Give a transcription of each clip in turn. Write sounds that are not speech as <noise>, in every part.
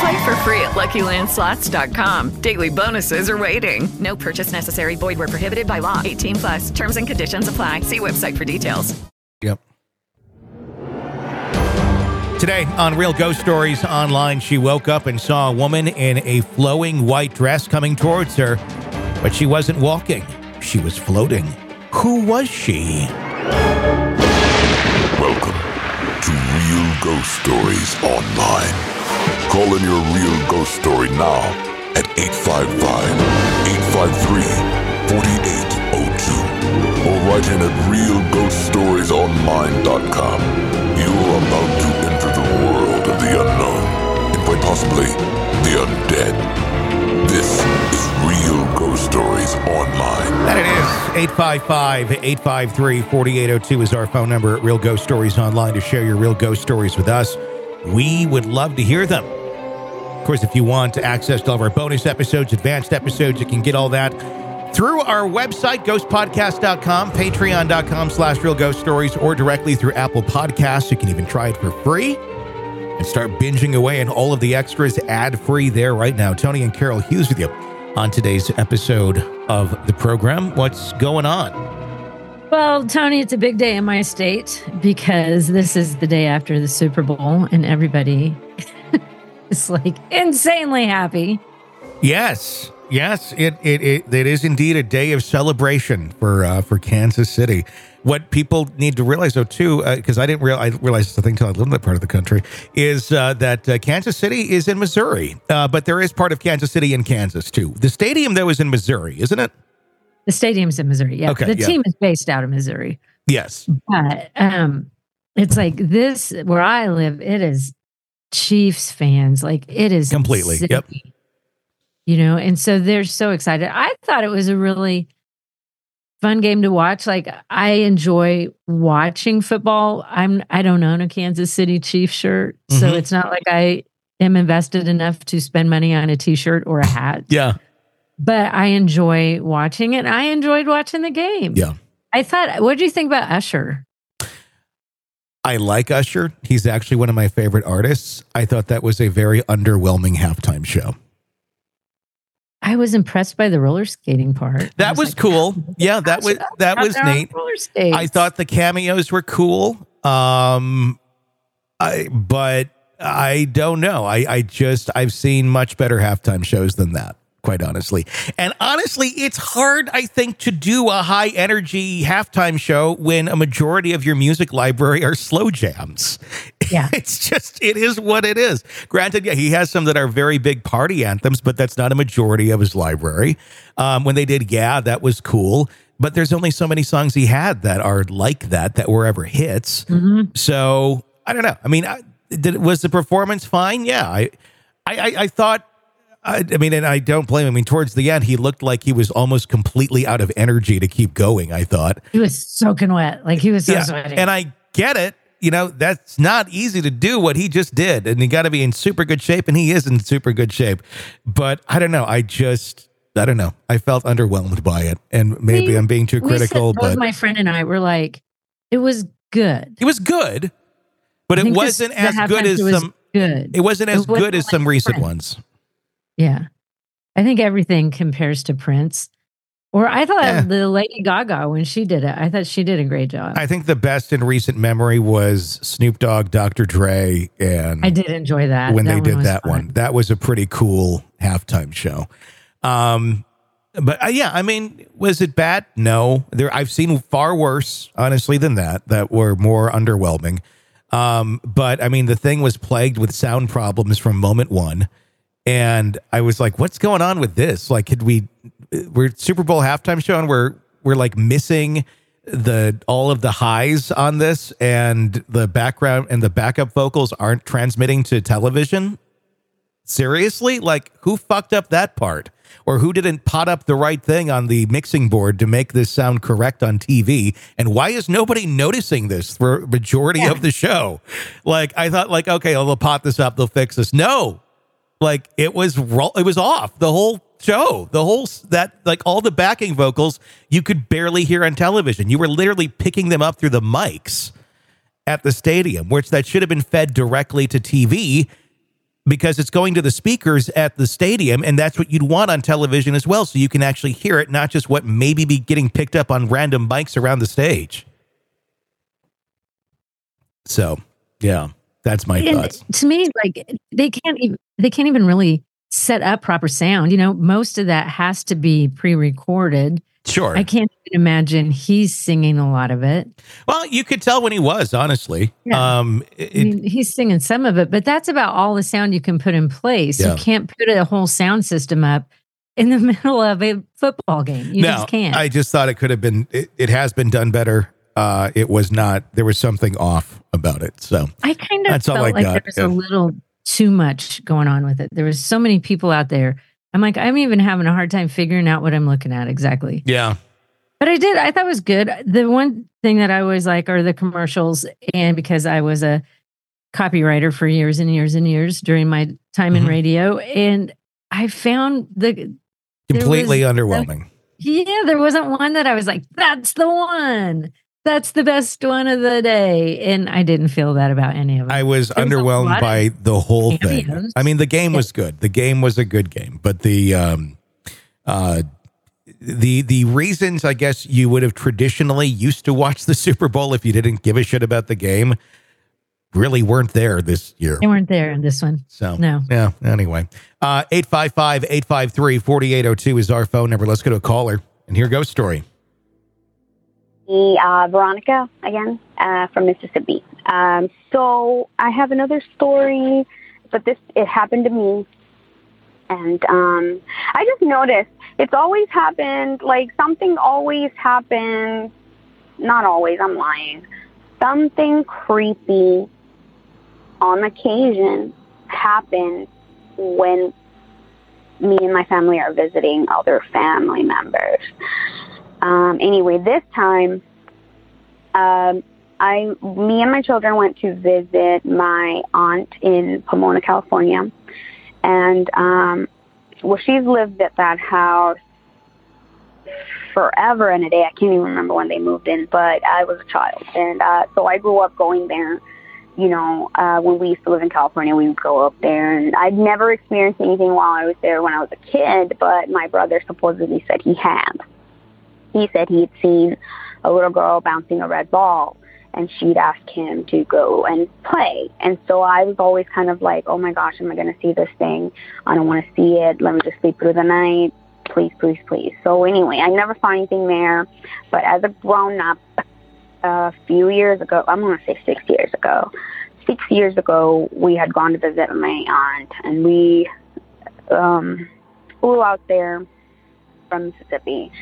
Play for free at LuckyLandSlots.com. Daily bonuses are waiting. No purchase necessary. Void where prohibited by law. 18 plus. Terms and conditions apply. See website for details. Yep. Today on Real Ghost Stories Online, she woke up and saw a woman in a flowing white dress coming towards her, but she wasn't walking. She was floating. Who was she? Welcome to Real Ghost Stories Online. Call in your real ghost story now at 855 853 4802 or write in at realghoststoriesonline.com. You are about to enter the world of the unknown and quite possibly the undead. This is Real Ghost Stories Online. That it is. 855 853 4802 is our phone number at Real Ghost Stories Online to share your real ghost stories with us. We would love to hear them. Of course, if you want to access all of our bonus episodes, advanced episodes, you can get all that through our website, ghostpodcast.com, patreon.com slash real ghost stories, or directly through Apple Podcasts. You can even try it for free and start binging away and all of the extras ad free there right now. Tony and Carol Hughes with you on today's episode of the program. What's going on? Well, Tony, it's a big day in my state because this is the day after the Super Bowl, and everybody like insanely happy. Yes, yes, it it it, it is indeed a day of celebration for uh, for Kansas City. What people need to realize, though, too, because uh, I didn't real I realize this thing until I lived in that part of the country, is uh, that uh, Kansas City is in Missouri, uh, but there is part of Kansas City in Kansas too. The stadium, though, is in Missouri, isn't it? The stadium's in Missouri. Yeah, Okay, the yeah. team is based out of Missouri, Yes. but um, it's like this where I live. It is Chiefs fans, like it is Completely, yep. You know, and so they're so excited. I thought it was a really fun game to watch. Like I enjoy watching football. I'm I don't own a Kansas City Chiefs shirt, so Mhm. it's not like I am invested enough to spend money on a t-shirt or a hat. Yeah. But I enjoy watching it. I enjoyed watching the game. Yeah. I thought, what do you think about Usher? I like Usher. He's actually one of my favorite artists. I thought that was a very underwhelming halftime show. I was impressed by the roller skating part. That was, cool. <laughs> Yeah, that was that was neat. I thought the cameos were cool. Um I but I don't know. I I just I've seen much better halftime shows than that, quite honestly. And honestly, it's hard I think to do a high energy halftime show when a majority of your music library are slow jams. <laughs> Yeah. it's just it is what it is. Granted, yeah, he has some that are very big party anthems, but that's not a majority of his library. Um, when they did Yeah, that was cool. But there's only so many songs he had that are like that that were ever hits. Mhm. So I don't know. I mean, I, did was the performance fine? Yeah, I, I, I, I thought. I, I mean, and I don't blame him. I mean, towards the end, he looked like he was almost completely out of energy to keep going. I thought. He was soaking wet. Like he was so sweaty. And I get it. You know, that's not easy to do what he just did. And you got to be in super good shape. And he is in super good shape. But I don't know. I just, I don't know. I felt underwhelmed by it. And maybe We- I'm being too we said- critical, but my friend and I were like, It was good. It was good, but it wasn't as good as some. good. It wasn't as It wasn't good as some recent ones. Yeah. I think everything compares to Prince. Or I thought Yeah. the Lady Gaga when she did it. I thought she did a great job. I think the best in recent memory was Snoop Dogg, Dr. Dre, and I did enjoy that. when That they did that fun. one. That was a pretty cool halftime show. Um, but uh, yeah, I mean, was it bad? No. There, I've seen far worse, honestly, than that. That were more underwhelming. Um, but I mean, the thing was plagued with sound problems from moment one, and I was like, "What's going on with this? Like, could we? We're Super Bowl halftime show, and we're we're like missing." the all of the highs on this and the background and the backup vocals aren't transmitting to television seriously like who fucked up that part or who didn't pot up the right thing on the mixing board to make this sound correct on TV and why is nobody noticing this for majority of the show like i thought like okay oh, they'll pot this up they'll fix this no like it was ro- it was off the whole show. The whole that like all the backing vocals you could barely hear on television. You were literally picking them up through the mics at the stadium which that should have been fed directly to TV because it's going to the speakers at the stadium and that's what you'd want on television as well so you can actually hear it not just what maybe be getting picked up on random mics around the stage. So yeah that's my And thoughts to me, like they can't even they can't even really set up proper sound. You know, most of that has to be pre-recorded. Sure. I can't even imagine he's singing a lot of it. well you could tell when he was honestly Yeah. um I mean, he's singing some of it, but that's about all the sound you can put in place. Yeah. You can't put a whole sound system up in the <laughs> middle of a football game. You no, just can't. I just thought it could have been. It, it has been done better. Uh, it was not. There was something off about it. So I kind of That's all felt I like got, there was yeah. a little too much going on with it. There was so many people out there. I'm like, I'm even having a hard time figuring out what I'm looking at exactly. yeah, But I did. I thought it was good. The one thing that I always like are the commercials, and because I was a copywriter for years and years and years during my time in Mhm. radio, and I found the completely was- underwhelming. yeah, there wasn't one that I was like, that's the one. That's the best one of the day. And I didn't feel that about any of them. I was underwhelmed by the whole thing. I mean, the game was good. The game was a good game, but the um, uh, the the reasons I guess you would have traditionally used to watch the Super Bowl if you didn't give a shit about the game really weren't there this year. They weren't there in this one. So No. yeah. Anyway, uh, 855-853-4802 is our phone number. Let's go to a caller and here goes story. Me, uh, Veronica again uh, from Mississippi. Um, so I have another story, but this it happened to me, and um, I just noticed it's always happened. Like something always happens. Not always. I'm lying. Something creepy on occasion happens when me and my family are visiting other family members. Um, anyway, this time, um, I, me and my children went to visit my aunt in Pomona, California, and um, well, she's lived at that house forever and a day. I can't even remember when they moved in, but I was a child, and uh, so I grew up going there. You know, uh, when we used to live in California, we would go up there, and I'd never experienced anything while I was there when I was a kid. But my brother supposedly said he had he said he had seen a little girl bouncing a red ball and she'd ask him to go and play. And so I was always kind of like, oh my gosh, am I going to see this thing? I don't want to see it. Let me just sleep through the night. Please, please, please. So anyway, I never saw anything there. But as a grown up, a few years ago, I'm going to say six years ago, six years ago, we had gone to visit my aunt and we um, flew out there from Mississippi.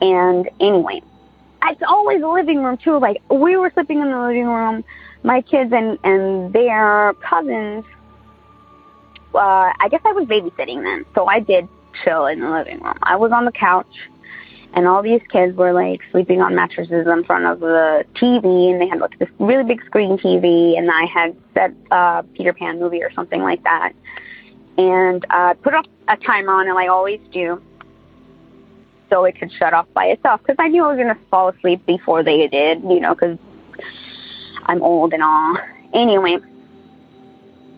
And anyway, it's always the living room too. Like we were sleeping in the living room, my kids and and their cousins. Uh, I guess I was babysitting them, so I did chill in the living room. I was on the couch, and all these kids were like sleeping on mattresses in front of the TV, and they had like this really big screen TV, and I had set uh, Peter Pan movie or something like that, and uh, put up a timer on it, like I always do so it could shut off by itself. Because I knew I was going to fall asleep before they did, you know, because I'm old and all. Anyway,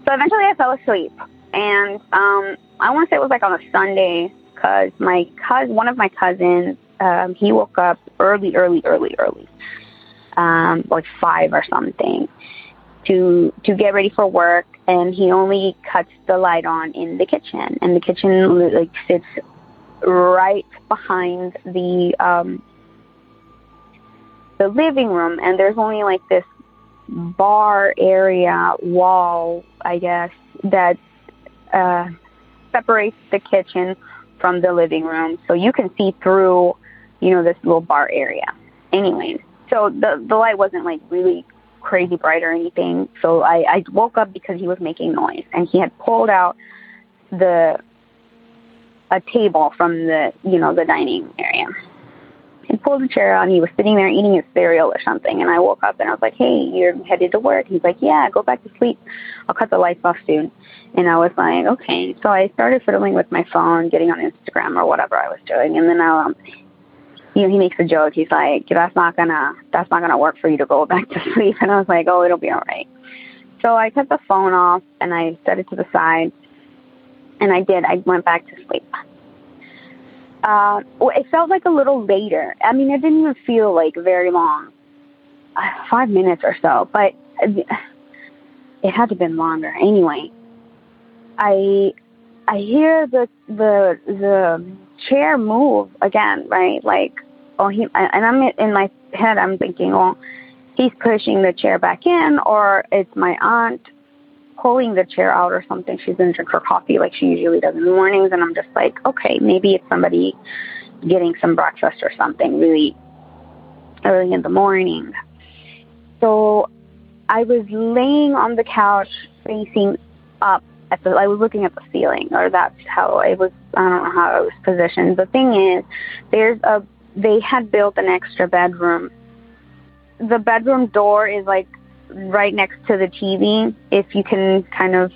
so eventually I fell asleep, and um, I want to say it was like on a Sunday because my cousin, one of my cousins, um, he woke up early, early, early, early, um, like five or something, to to get ready for work, and he only cuts the light on in the kitchen, and the kitchen like sits right behind the um, the living room, and there's only like this bar area wall, I guess, that uh, separates the kitchen from the living room, so you can see through, you know, this little bar area. Anyway, so the the light wasn't like really crazy bright or anything. So I, I woke up because he was making noise, and he had pulled out the a table from the you know the dining area. He pulled a chair out and he was sitting there eating his cereal or something. And I woke up and I was like, "Hey, you're headed to work?" He's like, "Yeah, go back to sleep. I'll cut the lights off soon." And I was like, "Okay." So I started fiddling with my phone, getting on Instagram or whatever I was doing, and then um, you know, he makes a joke. He's like, "That's not gonna, that's not gonna work for you to go <laughs> back to sleep." And I was like, "Oh, it'll be all right." So I cut the phone off and I set it to the side, and I did. I went back to sleep. Uh, it felt like a little later. I mean, it didn't even feel like very long, uh, five minutes or so, but it had to have been longer. Anyway, I I hear the the the chair move again, right? Like, oh, he and I'm in my head. I'm thinking, well, he's pushing the chair back in, or it's my aunt pulling the chair out or something. She's to drink her coffee like she usually does in the mornings. And I'm just like, okay, maybe it's somebody getting some breakfast or something really early in the morning. So I was laying on the couch facing up at the, I was looking at the ceiling or that's how I was, I don't know how I was positioned. The thing is, there's a, they had built an extra bedroom. The bedroom door is like right next to the TV, if you can kind of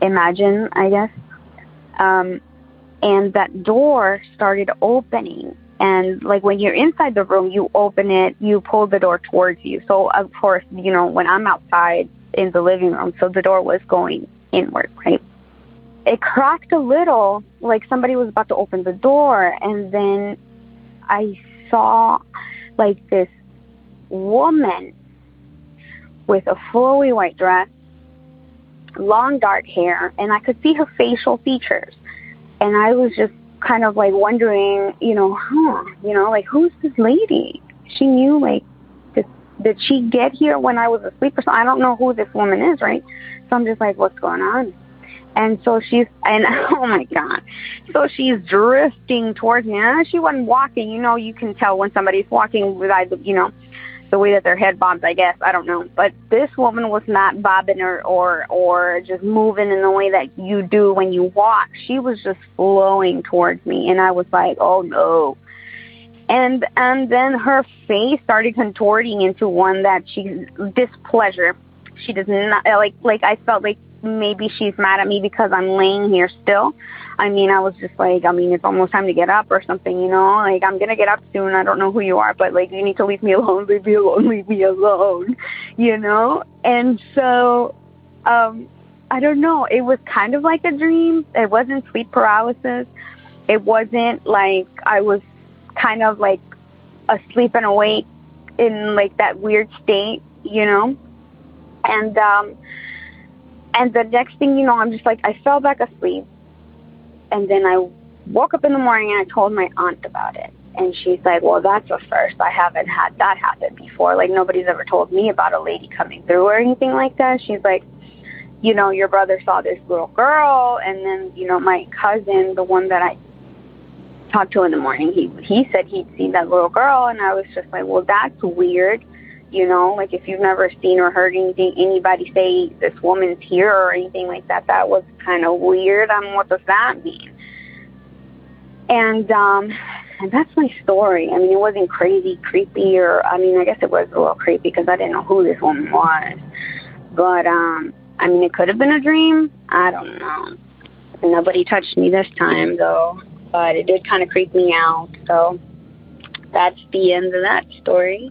imagine, I guess. Um, and that door started opening. And like when you're inside the room, you open it, you pull the door towards you. So of course, you know, when I'm outside in the living room, so the door was going inward, right? It cracked a little, like somebody was about to open the door, and then I saw like this woman with a flowy white dress, long dark hair, and I could see her facial features. And I was just kind of like wondering, you know, huh, you know, like who's this lady? She knew like did, did she get here when I was asleep or something? I don't know who this woman is, right? So I'm just like, what's going on? And so she's, and <laughs> oh my God. So she's drifting towards me. And she wasn't walking. You know, you can tell when somebody's walking with either, you know, the way that their head bobs, I guess. I don't know. But this woman was not bobbing or, or, or just moving in the way that you do when you walk. She was just flowing towards me. And I was like, oh no. And, and then her face started contorting into one that she, displeasure. She does not, like, like I felt like maybe she's mad at me because I'm laying here still. I mean, I was just like, I mean, it's almost time to get up or something, you know? Like, I'm gonna get up soon. I don't know who you are, but like, you need to leave me <laughs> alone. Leave me alone. Leave me alone, you know? And so, um, I don't know. It was kind of like a dream. It wasn't sleep paralysis. It wasn't like I was kind of like asleep and awake in like that weird state, you know? And, um, and the next thing you know, I'm just like, I fell back asleep. And then I woke up in the morning and I told my aunt about it. And she's like, well, that's a first. I haven't had that happen before. Like, nobody's ever told me about a lady coming through or anything like that. She's like, you know, your brother saw this little girl. And then, you know, my cousin, the one that I talked to in the morning, he, he said he'd seen that little girl. And I was just like, well, that's weird you know like if you've never seen or heard anything anybody say this woman's here or anything like that that was kind of weird um what does that mean? And um and that's my story. I mean it wasn't crazy creepy or i mean i guess it was a little creepy because i didn't know who this woman was. But um i mean it could have been a dream. I don't know. Nobody touched me this time though. But it did kind of creep me out so that's the end of that story.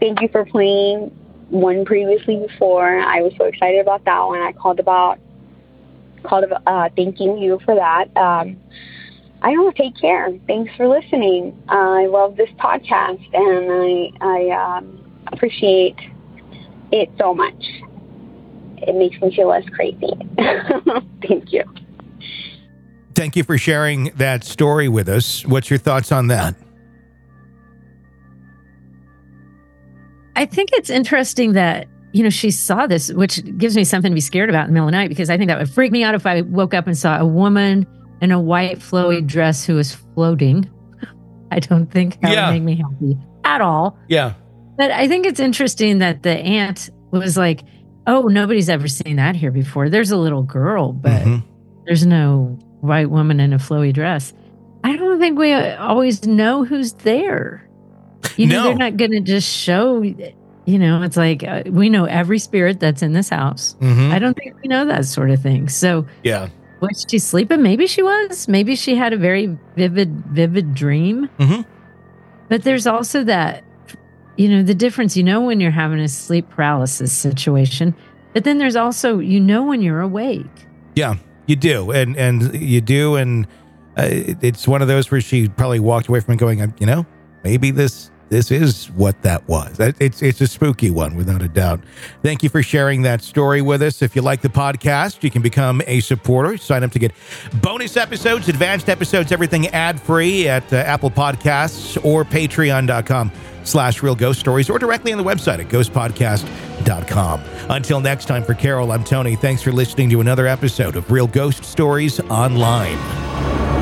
Thank you for playing one previously before. I was so excited about that one. I called about called about, uh, thanking you for that. Um, I don't. Take care. Thanks for listening. Uh, I love this podcast, and I I um, appreciate it so much. It makes me feel less crazy. <laughs> Thank you. Thank you for sharing that story with us. What's your thoughts on that? I think it's interesting that, you know, she saw this, which gives me something to be scared about in the middle of the night because I think that would freak me out if I woke up and saw a woman in a white flowy dress who was floating. <laughs> I don't think that Yeah. would make me happy at all. Yeah. But I think it's interesting that the aunt was like, oh, nobody's ever seen that here before. There's a little girl, but Mhm. there's no white woman in a flowy dress. I don't think we always know who's there. You know, No. they're not going to just show, you know, it's like uh, we know every spirit that's in this house. Mhm. I don't think we know that sort of thing. So, Yeah. was she sleeping? Maybe she was. Maybe she had a very vivid, vivid dream. Mhm. But there's also that, you know, the difference, you know, when you're having a sleep paralysis situation, but then there's also, you know, when you're awake. Yeah, you do, and and you do, and uh, it's one of those where she probably walked away from it going, you know, maybe this this is what that was. It's it's a spooky one without a doubt. Thank you for sharing that story with us. If you like the podcast, you can become a supporter. Sign up to get bonus episodes, advanced episodes, everything ad free at uh, Apple Podcasts or Patreon.com slash Real Ghost Stories or directly on the website at ghostpodcast.com. Until next time, for Carol, I'm Tony. Thanks for listening to another episode of Real Ghost Stories Online.